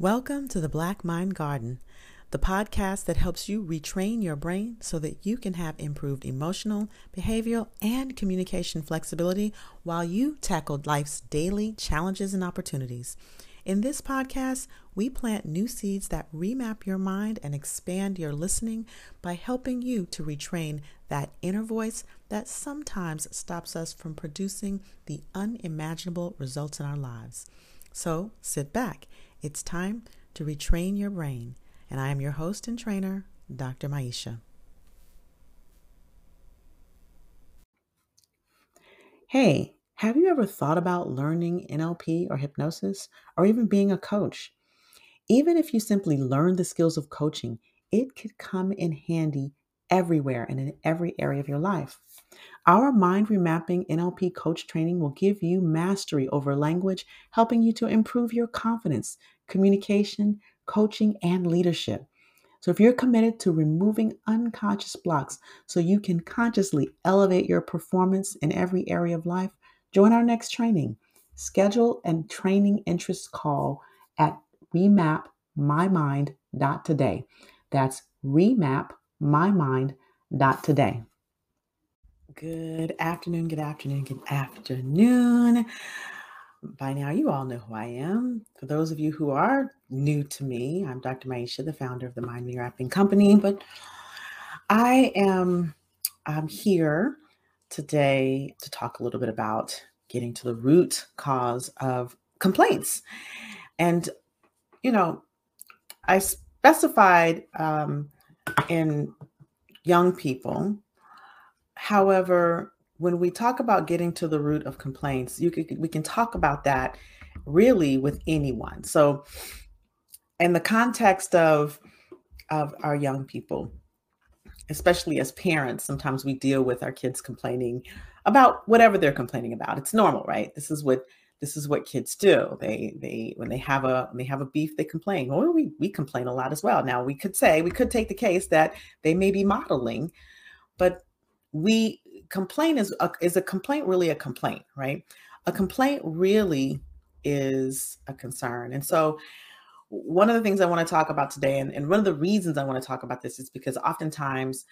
Welcome to the Black Mind Garden, the podcast that helps you retrain your brain so that you can have improved emotional, behavioral, and communication flexibility while you tackle life's daily challenges and opportunities. In this podcast, we plant new seeds that remap your mind and expand your listening by helping you to retrain that inner voice that sometimes stops us from producing the unimaginable results in our lives. So sit back it's time to retrain your brain. And I am your host and trainer, Dr. Maisha. Hey, have you ever thought about learning NLP or hypnosis or even being a coach? Even if you simply learn the skills of coaching, it could come in handy everywhere and in every area of your life. Our mind remapping NLP coach training will give you mastery over language, helping you to improve your confidence, communication, coaching, and leadership. So, if you're committed to removing unconscious blocks so you can consciously elevate your performance in every area of life, join our next training. Schedule and training interest call at remapmymind.today. That's remapmymind.today. Good afternoon, good afternoon, good afternoon. By now, you all know who I am. For those of you who are new to me, I'm Dr. Maisha, the founder of the Mind ReMapping Company. But I am I'm here today to talk a little bit about getting to the root cause of complaints. And, you know, I specified um, in young people However, when we talk about getting to the root of complaints, you could, we can talk about that really with anyone. So, in the context of of our young people, especially as parents, sometimes we deal with our kids complaining about whatever they're complaining about. It's normal, right? This is what this is what kids do. They they when they have a when they have a beef, they complain. Well, we we complain a lot as well. Now we could say we could take the case that they may be modeling, but we complain is a, is a complaint really a complaint, right? A complaint really is a concern. And so one of the things I want to talk about today, and, and one of the reasons I want to talk about this is because oftentimes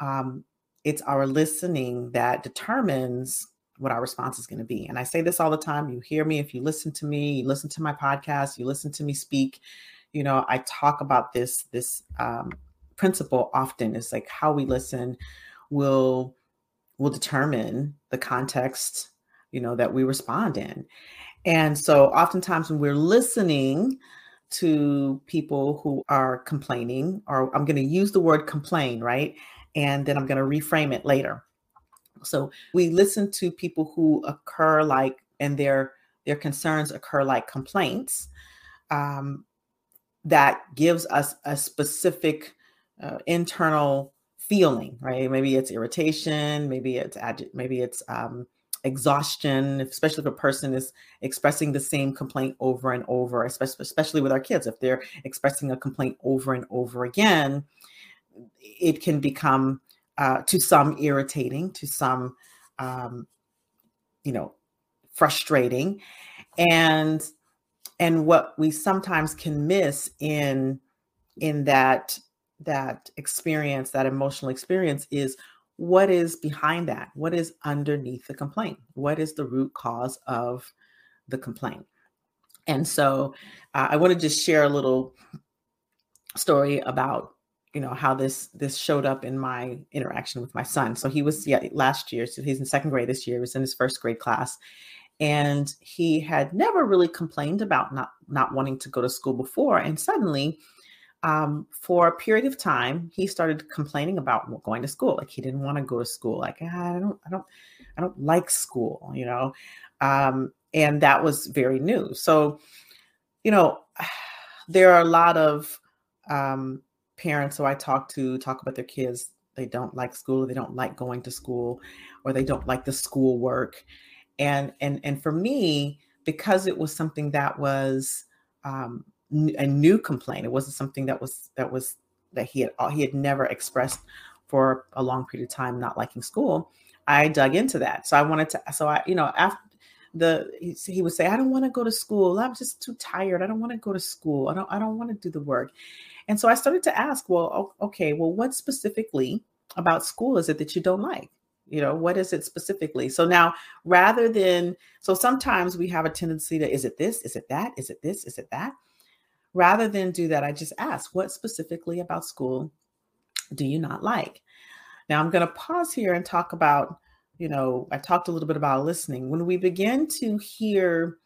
um, it's our listening that determines what our response is going to be. And I say this all the time. You hear me if you listen to me, you listen to my podcast, you listen to me speak. You know, I talk about this this um, principle often. It's like how we listen will will determine the context you know that we respond in and so oftentimes when we're listening to people who are complaining or i'm going to use the word complain right and then i'm going to reframe it later so we listen to people who occur like and their their concerns occur like complaints um, that gives us a specific uh, internal feeling, right? Maybe it's irritation, maybe it's maybe it's um, exhaustion, especially if a person is expressing the same complaint over and over, especially especially with our kids. If they're expressing a complaint over and over again, it can become uh, to some irritating, to some um, you know frustrating, and and what we sometimes can miss in in that that experience, that emotional experience is what is behind that? What is underneath the complaint? What is the root cause of the complaint? And so uh, I want to just share a little story about you know how this this showed up in my interaction with my son so he was yeah last year so he's in second grade this year he was in his first grade class and he had never really complained about not not wanting to go to school before and suddenly um, for a period of time, he started complaining about going to school. Like he didn't want to go to school. Like ah, I don't, I don't, I don't like school. You know, um, and that was very new. So, you know, there are a lot of um, parents who I talk to talk about their kids. They don't like school. They don't like going to school, or they don't like the school work. And and and for me, because it was something that was um, a new complaint. It wasn't something that was that was that he had he had never expressed for a long period of time, not liking school. I dug into that. So I wanted to. So I, you know, after the he, he would say, I don't want to go to school. I'm just too tired. I don't want to go to school. I don't I don't want to do the work. And so I started to ask, well, okay, well, what specifically about school is it that you don't like? You know, what is it specifically? So now rather than so sometimes we have a tendency to is it this? Is it that? Is it this? Is it that? Rather than do that, I just ask, what specifically about school do you not like? Now I'm going to pause here and talk about, you know, I talked a little bit about listening. When we begin to hear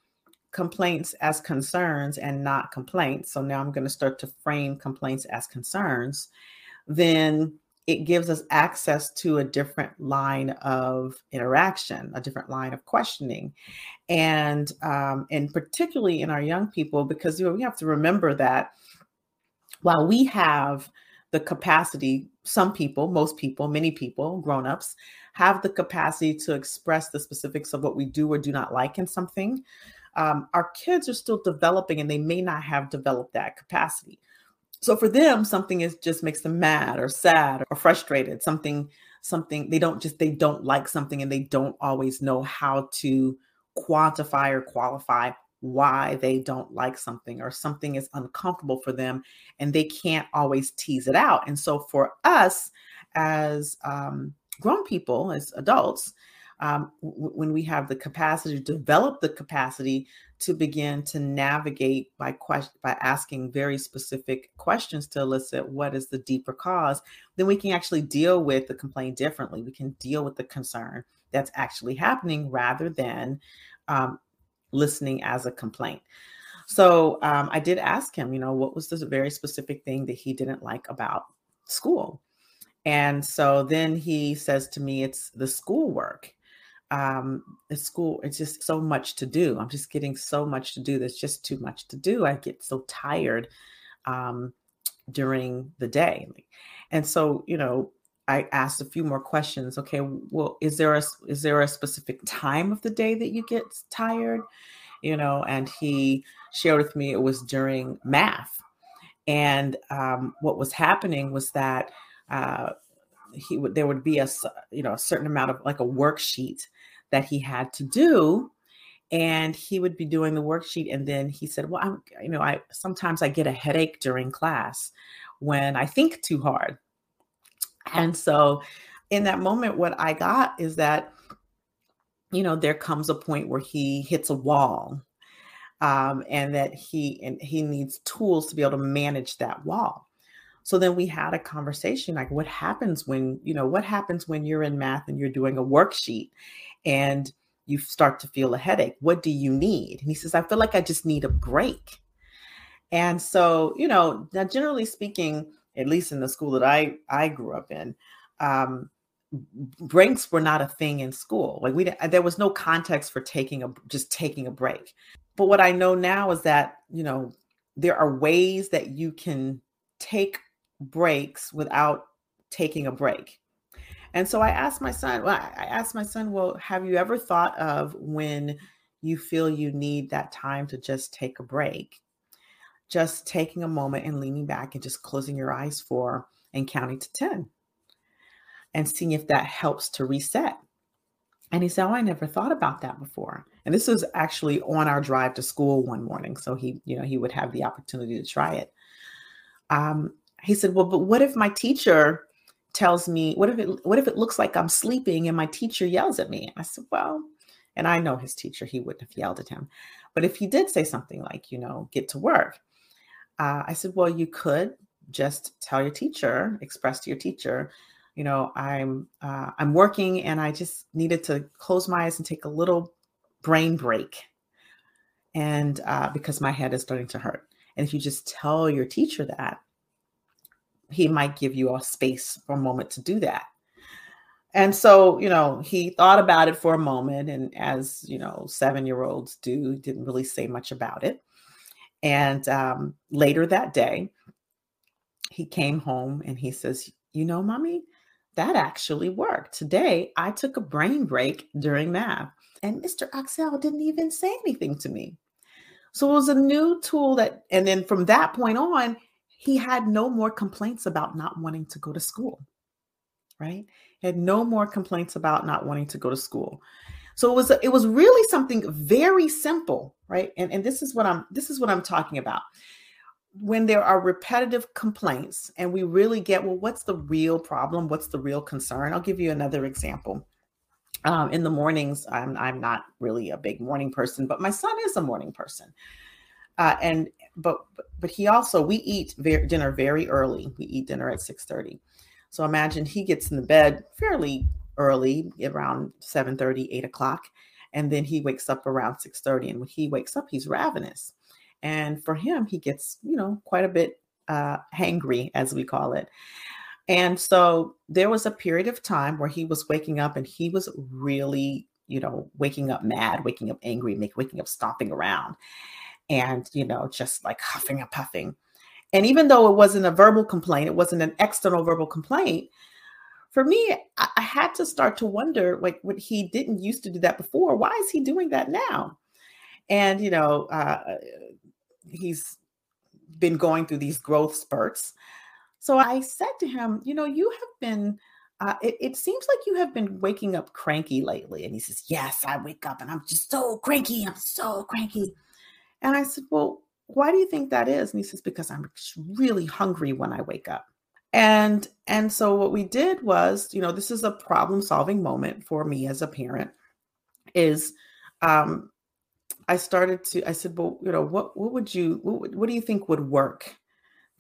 complaints as concerns and not complaints, so now I'm going to start to frame complaints as concerns, then it gives us access to a different line of interaction, a different line of questioning, and um, and particularly in our young people, because you know, we have to remember that while we have the capacity, some people, most people, many people, grown-ups, have the capacity to express the specifics of what we do or do not like in something. Um, our kids are still developing and they may not have developed that capacity. So for them, something is just makes them mad or sad or frustrated. Something, something they don't just they don't like something and they don't always know how to quantify or qualify why they don't like something or something is uncomfortable for them and they can't always tease it out. And so for us as um, grown people, as adults, um, w- when we have the capacity to develop the capacity to begin to navigate by question by asking very specific questions to elicit what is the deeper cause then we can actually deal with the complaint differently. We can deal with the concern that's actually happening rather than um, listening as a complaint. So um, i did ask him you know what was the very specific thing that he didn't like about school? And so then he says to me it's the schoolwork um at school it's just so much to do. I'm just getting so much to do there's just too much to do. I get so tired um during the day. And so you know i asked a few more questions. Okay well is there a is there a specific time of the day that you get tired? You know and he shared with me it was during math. And um, what was happening was that uh, he would there would be a you know a certain amount of like a worksheet that he had to do and he would be doing the worksheet and then he said well i'm you know i sometimes i get a headache during class when i think too hard. And so in that moment what i got is that you know there comes a point where he hits a wall um, and that he and he needs tools to be able to manage that wall so then we had a conversation like what happens when you know what happens when you're in math and you're doing a worksheet and you start to feel a headache. What do you need? And he says, I feel like I just need a break. And so, you know, now generally speaking, at least in the school that I I grew up in, um, breaks were not a thing in school. Like we, there was no context for taking a just taking a break. But what I know now is that you know there are ways that you can take breaks without taking a break. And so I asked my son, well, I asked my son, well, have you ever thought of when you feel you need that time to just take a break? Just taking a moment and leaning back and just closing your eyes for and counting to 10 and seeing if that helps to reset. And he said, Oh, I never thought about that before. And this was actually on our drive to school one morning. So he, you know, he would have the opportunity to try it. Um, he said, Well, but what if my teacher tells me, what if it what if it looks like I'm sleeping and my teacher yells at me? And I said, well, and I know his teacher, he wouldn't have yelled at him. But if he did say something like, you know, get to work, uh, I said, well, you could just tell your teacher, express to your teacher, you know, I'm uh, I'm working and I just needed to close my eyes and take a little brain break, and uh, because my head is starting to hurt. And if you just tell your teacher that, he might give you a space for a moment to do that. And so, you know, he thought about it for a moment. And as, you know, seven year olds do, didn't really say much about it. And um, later that day, he came home and he says, You know, mommy, that actually worked. Today, I took a brain break during math, and Mr. Axel didn't even say anything to me. So it was a new tool that, and then from that point on, he had no more complaints about not wanting to go to school, right? He had no more complaints about not wanting to go to school. So it was it was really something very simple, right? And and this is what I'm this is what I'm talking about. When there are repetitive complaints and we really get well what's the real problem? What's the real concern? I'll give you another example. Um, in the mornings, I'm I'm not really a big morning person, but my son is a morning person. Uh, and but but he also we eat very, dinner very early. We eat dinner at six thirty. So imagine he gets in the bed fairly early, around 7 30, 8 o'clock. And then he wakes up around 6 30. And when he wakes up, he's ravenous. And for him, he gets, you know, quite a bit uh, hangry, as we call it. And so there was a period of time where he was waking up and he was really, you know, waking up mad, waking up angry, make, waking up stomping around and, you know, just like huffing and puffing. And even though it wasn't a verbal complaint, it wasn't an external verbal complaint. For me, I, I had to start to wonder, like, what he didn't used to do that before. Why is he doing that now? And you know, uh, he's been going through these growth spurts. So I said to him, you know, you have been. Uh, it, it, seems like you have been waking up cranky lately. And he says, Yes, I wake up and I'm just so cranky. I'm so cranky. And I said, Well, why do you think that is? And he says, because I'm really hungry when I wake up. And and so what we did was, you know, this is a problem solving moment for me as a parent. Is um, I started to I said, well, you know, what what would you what, what do you think would work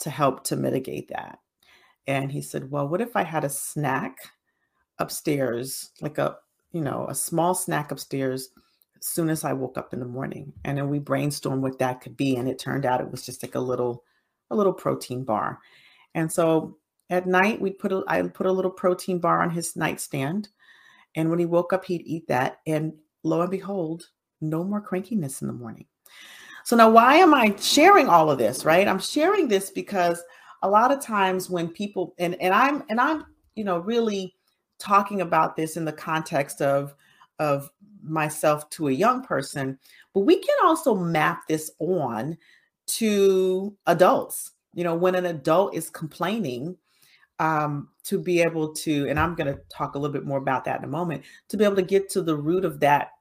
to help to mitigate that? And he said, well, what if I had a snack upstairs, like a you know a small snack upstairs soon as I woke up in the morning. And then we brainstormed what that could be. And it turned out it was just like a little, a little protein bar. And so at night we put a I put a little protein bar on his nightstand. And when he woke up, he'd eat that. And lo and behold, no more crankiness in the morning. So now why am I sharing all of this? Right. I'm sharing this because a lot of times when people and, and I'm and I'm, you know, really talking about this in the context of of myself to a young person, but we can also map this on to adults. You know, when an adult is complaining, um, to be able to, and I'm going to talk a little bit more about that in a moment, to be able to get to the root of that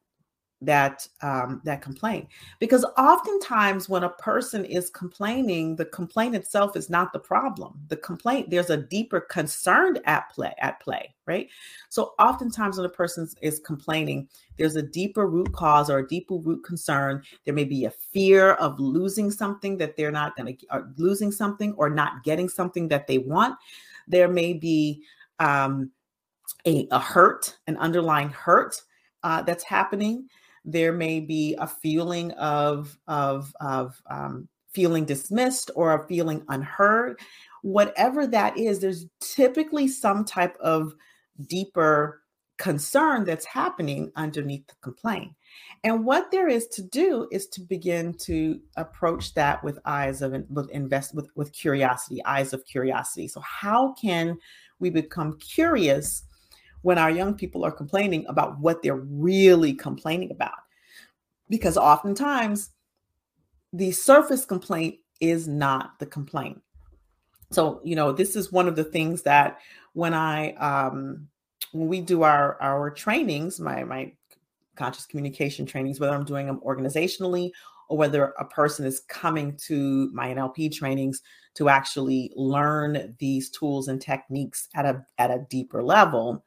that um, that complaint. Because oftentimes when a person is complaining the complaint itself is not the problem. The complaint there's a deeper concern at play at play right? So oftentimes when a person is complaining there's a deeper root cause or a deeper root concern. There may be a fear of losing something that they're not going to losing something or not getting something that they want. There may be um, a, a hurt an underlying hurt uh, that's happening there may be a feeling of of of um, feeling dismissed or a feeling unheard. Whatever that is there's typically some type of deeper concern that's happening underneath the complaint. And what there is to do is to begin to approach that with eyes of with invest with, with curiosity eyes of curiosity. So how can we become curious when our young people are complaining about what they're really complaining about. Because oftentimes the surface complaint is not the complaint. So, you know, this is one of the things that when I um when we do our our trainings, my my conscious communication trainings, whether I'm doing them organizationally or whether a person is coming to my NLP trainings to actually learn these tools and techniques at a at a deeper level,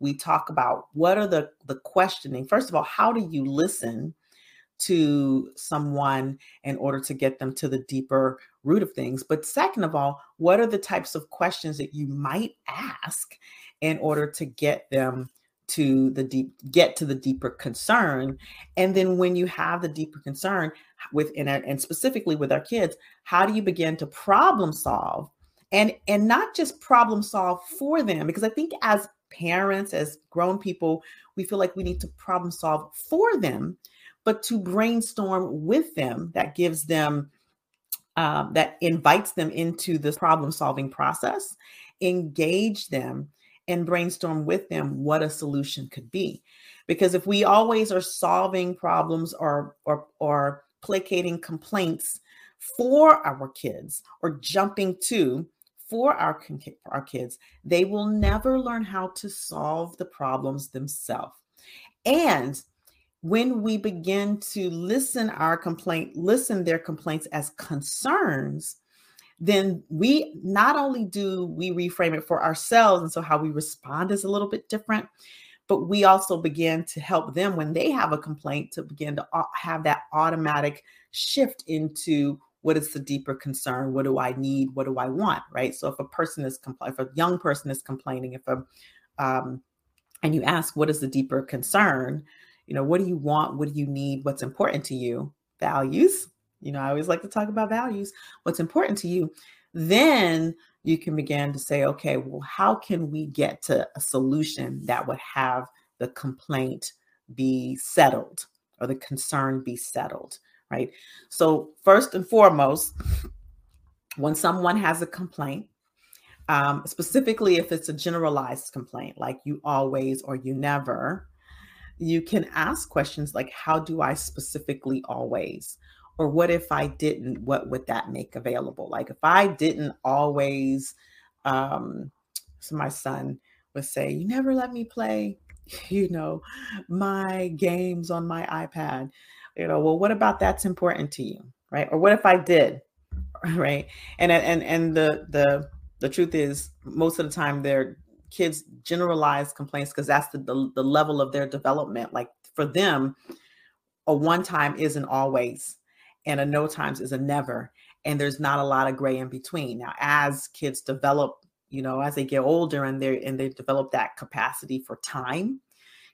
we talk about what are the the questioning. First of all how do you listen to someone in order to get them to the deeper root of things? But second of all what are the types of questions that you might ask in order to get them to the deep get to the deeper concern? And then when you have the deeper concern within it and specifically with our kids how do you begin to problem solve? And and not just problem solve for them because i think as parents, as grown people, we feel like we need to problem solve for them, but to brainstorm with them that gives them, um, that invites them into this problem solving process, engage them and brainstorm with them what a solution could be. Because if we always are solving problems or, or, or placating complaints for our kids or jumping to for our, our kids, they will never learn how to solve the problems themselves. And when we begin to listen our complaint, listen their complaints as concerns, then we not only do we reframe it for ourselves, and so how we respond is a little bit different, but we also begin to help them when they have a complaint to begin to have that automatic shift into what is the deeper concern? What do i need? What do i want? Right? So if a person is compl- if a young person is complaining if a um, and you ask what is the deeper concern? You know what do you want? What do you need? What's important to you? Values. You know i always like to talk about values. What's important to you? Then you can begin to say okay well how can we get to a solution that would have the complaint be settled or the concern be settled right? So first and foremost when someone has a complaint um, specifically if it's a generalized complaint like you always or you never you can ask questions like how do i specifically always? Or what if i didn't? What would that make available? Like if i didn't always um so my son would say you never let me play you know my games on my ipad you know well what about that's important to you right? Or what if i did right? And and and the the the truth is most of the time they're kids generalize complaints because that's the, the, the level of their development. Like for them a one time isn't always and a no times is a never and there's not a lot of gray in between. Now as kids develop you know as they get older and they and they develop that capacity for time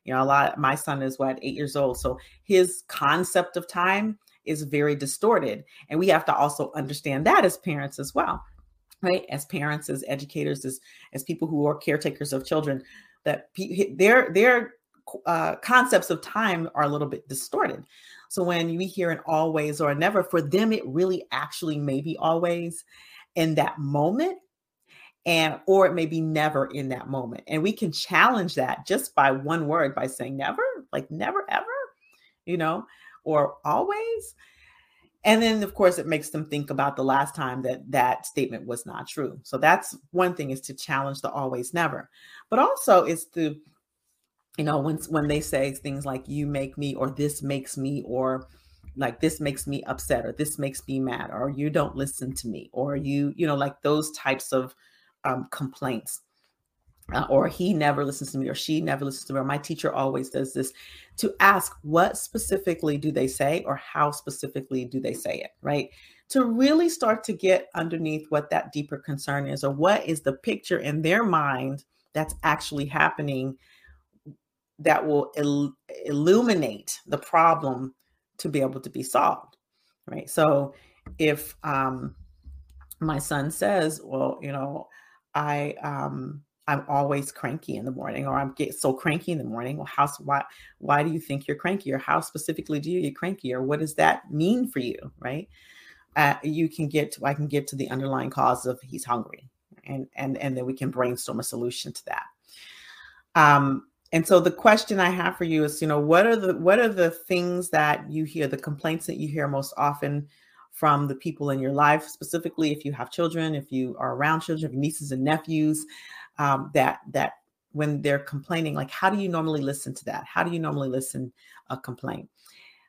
you know a lot my son is what eight years old so his concept of time is very distorted and we have to also understand that as parents as well right? As parents as educators as as people who are caretakers of children that their their uh, concepts of time are a little bit distorted. So when we hear an always or never for them it really actually may be always in that moment and or it may be never in that moment and we can challenge that just by one word by saying never like never ever you know or always and then, of course, it makes them think about the last time that that statement was not true. So that's one thing is to challenge the always never, but also is to, you know, when when they say things like "you make me" or "this makes me" or like this makes me upset or this makes me mad or you don't listen to me or you you know like those types of um, complaints uh, or he never listens to me or she never listens to me or my teacher always does this to ask what specifically do they say or how specifically do they say it right? To really start to get underneath what that deeper concern is or what is the picture in their mind that's actually happening that will il- illuminate the problem to be able to be solved right? So if um my son says well you know i um I'm always cranky in the morning, or I'm get so cranky in the morning. Well, how why why do you think you're cranky, or how specifically do you get cranky, or what does that mean for you, right? Uh, you can get to I can get to the underlying cause of he's hungry, and and and then we can brainstorm a solution to that. Um, and so the question I have for you is, you know, what are the what are the things that you hear, the complaints that you hear most often from the people in your life, specifically if you have children, if you are around children, nieces and nephews, um, that that when they're complaining like how do you normally listen to that? How do you normally listen a complaint?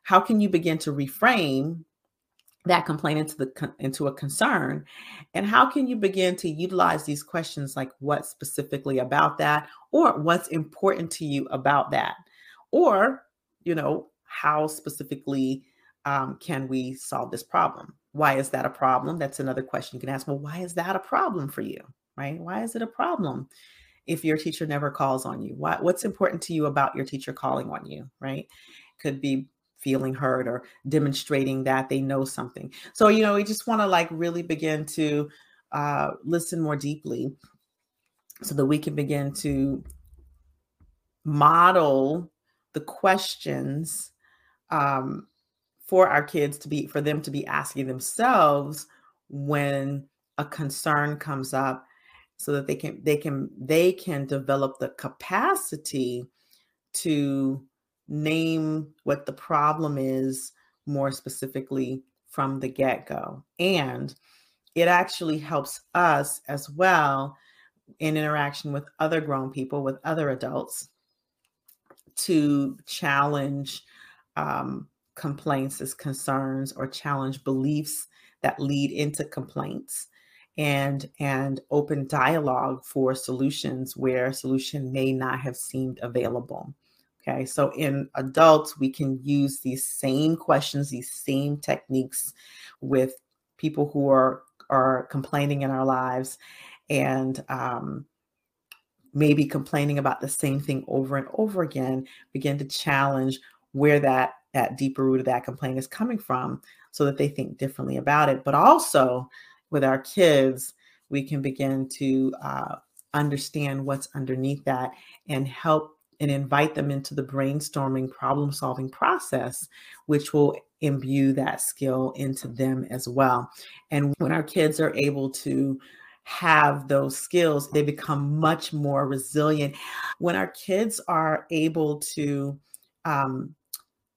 How can you begin to reframe that complaint into the into a concern? And how can you begin to utilize these questions like what specifically about that? Or what's important to you about that? Or you know how specifically um, can we solve this problem why is that a problem that's another question you can ask well why is that a problem for you right? Why is it a problem if your teacher never calls on you? Why, what's important to you about your teacher calling on you, right? Could be feeling heard or demonstrating that they know something. So, you know, we just want to like really begin to uh, listen more deeply so that we can begin to model the questions um, for our kids to be for them to be asking themselves when a concern comes up so that they can they can they can develop the capacity to name what the problem is more specifically from the get-go. And it actually helps us as well in interaction with other grown people with other adults to challenge um, complaints as concerns or challenge beliefs that lead into complaints and and open dialogue for solutions where solution may not have seemed available okay? So in adults we can use these same questions these same techniques with people who are are complaining in our lives and um, maybe complaining about the same thing over and over again begin to challenge where that that deeper root of that complaint is coming from so that they think differently about it but also with our kids we can begin to uh, understand what's underneath that and help and invite them into the brainstorming problem solving process which will imbue that skill into them as well and when our kids are able to have those skills, they become much more resilient. When our kids are able to um,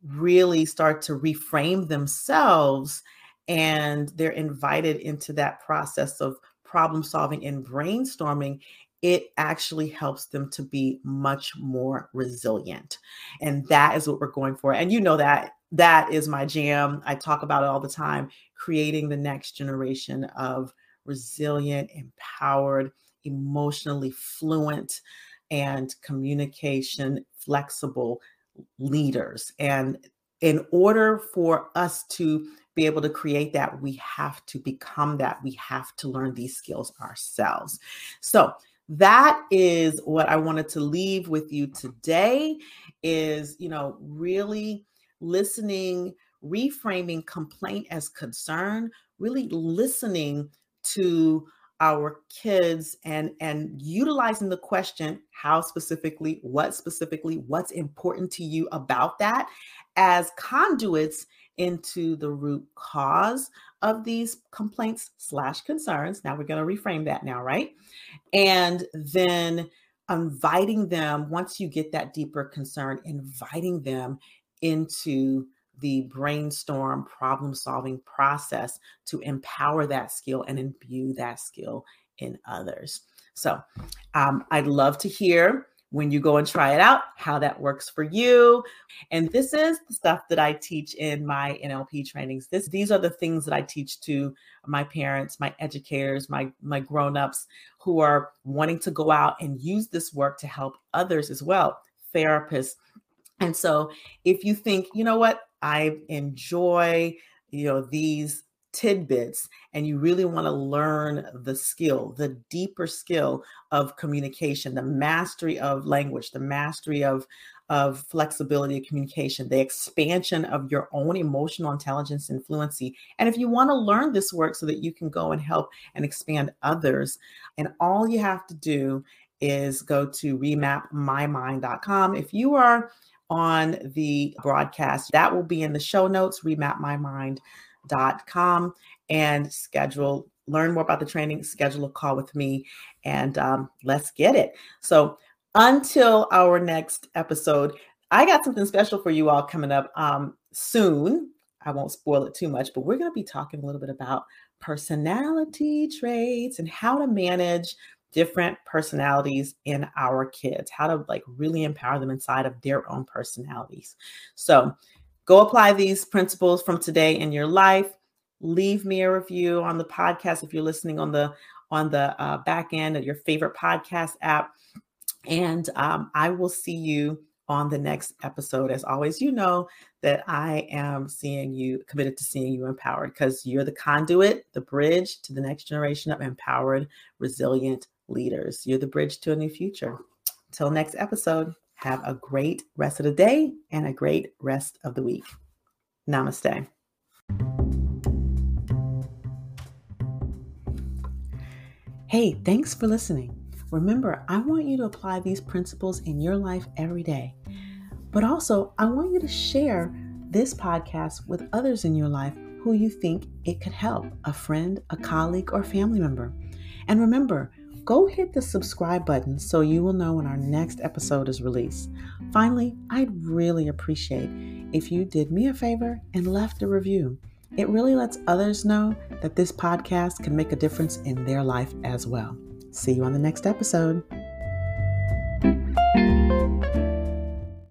really start to reframe themselves and they're invited into that process of problem solving and brainstorming, it actually helps them to be much more resilient. And that is what we're going for. And you know that that is my jam. I talk about it all the time, creating the next generation of resilient, empowered, emotionally fluent, and communication flexible leaders. And in order for us to be able to create that, we have to become that. We have to learn these skills ourselves. So, that is what I wanted to leave with you today is, you know, really listening, reframing complaint as concern, really listening to our kids and and utilizing the question how specifically what specifically what's important to you about that as conduits into the root cause of these complaints slash concerns. Now we're going to reframe that now right? And then inviting them once you get that deeper concern inviting them into the brainstorm problem solving process to empower that skill and imbue that skill in others. So um, I'd love to hear when you go and try it out how that works for you. And this is the stuff that i teach in my nlp trainings. This these are the things that i teach to my parents my educators my my grown-ups who are wanting to go out and use this work to help others as well therapists. And so if you think you know what I enjoy, you know, these tidbits and you really want to learn the skill, the deeper skill of communication, the mastery of language, the mastery of of flexibility of communication, the expansion of your own emotional intelligence and fluency. And if you want to learn this work so that you can go and help and expand others, and all you have to do is go to remapmymind.com. If you are on the broadcast. That will be in the show notes, remapmymind.com, and schedule, learn more about the training, schedule a call with me, and um, let's get it. So until our next episode, I got something special for you all coming up um, soon. I won't spoil it too much, but we're going to be talking a little bit about personality traits and how to manage different personalities in our kids, how to like really empower them inside of their own personalities. So go apply these principles from today in your life. Leave me a review on the podcast if you're listening on the on the uh, back end of your favorite podcast app. And um, I will see you on the next episode. As always, you know that I am seeing you committed to seeing you empowered because you're the conduit, the bridge to the next generation of empowered, resilient leaders. You're the bridge to a new future. Till next episode, have a great rest of the day and a great rest of the week. Namaste. Hey, thanks for listening. Remember, I want you to apply these principles in your life every day. But also, I want you to share this podcast with others in your life who you think it could help a friend, a colleague, or family member. And remember, go hit the subscribe button so you will know when our next episode is released. Finally, I'd really appreciate if you did me a favor and left a review. It really lets others know that this podcast can make a difference in their life as well. See you on the next episode.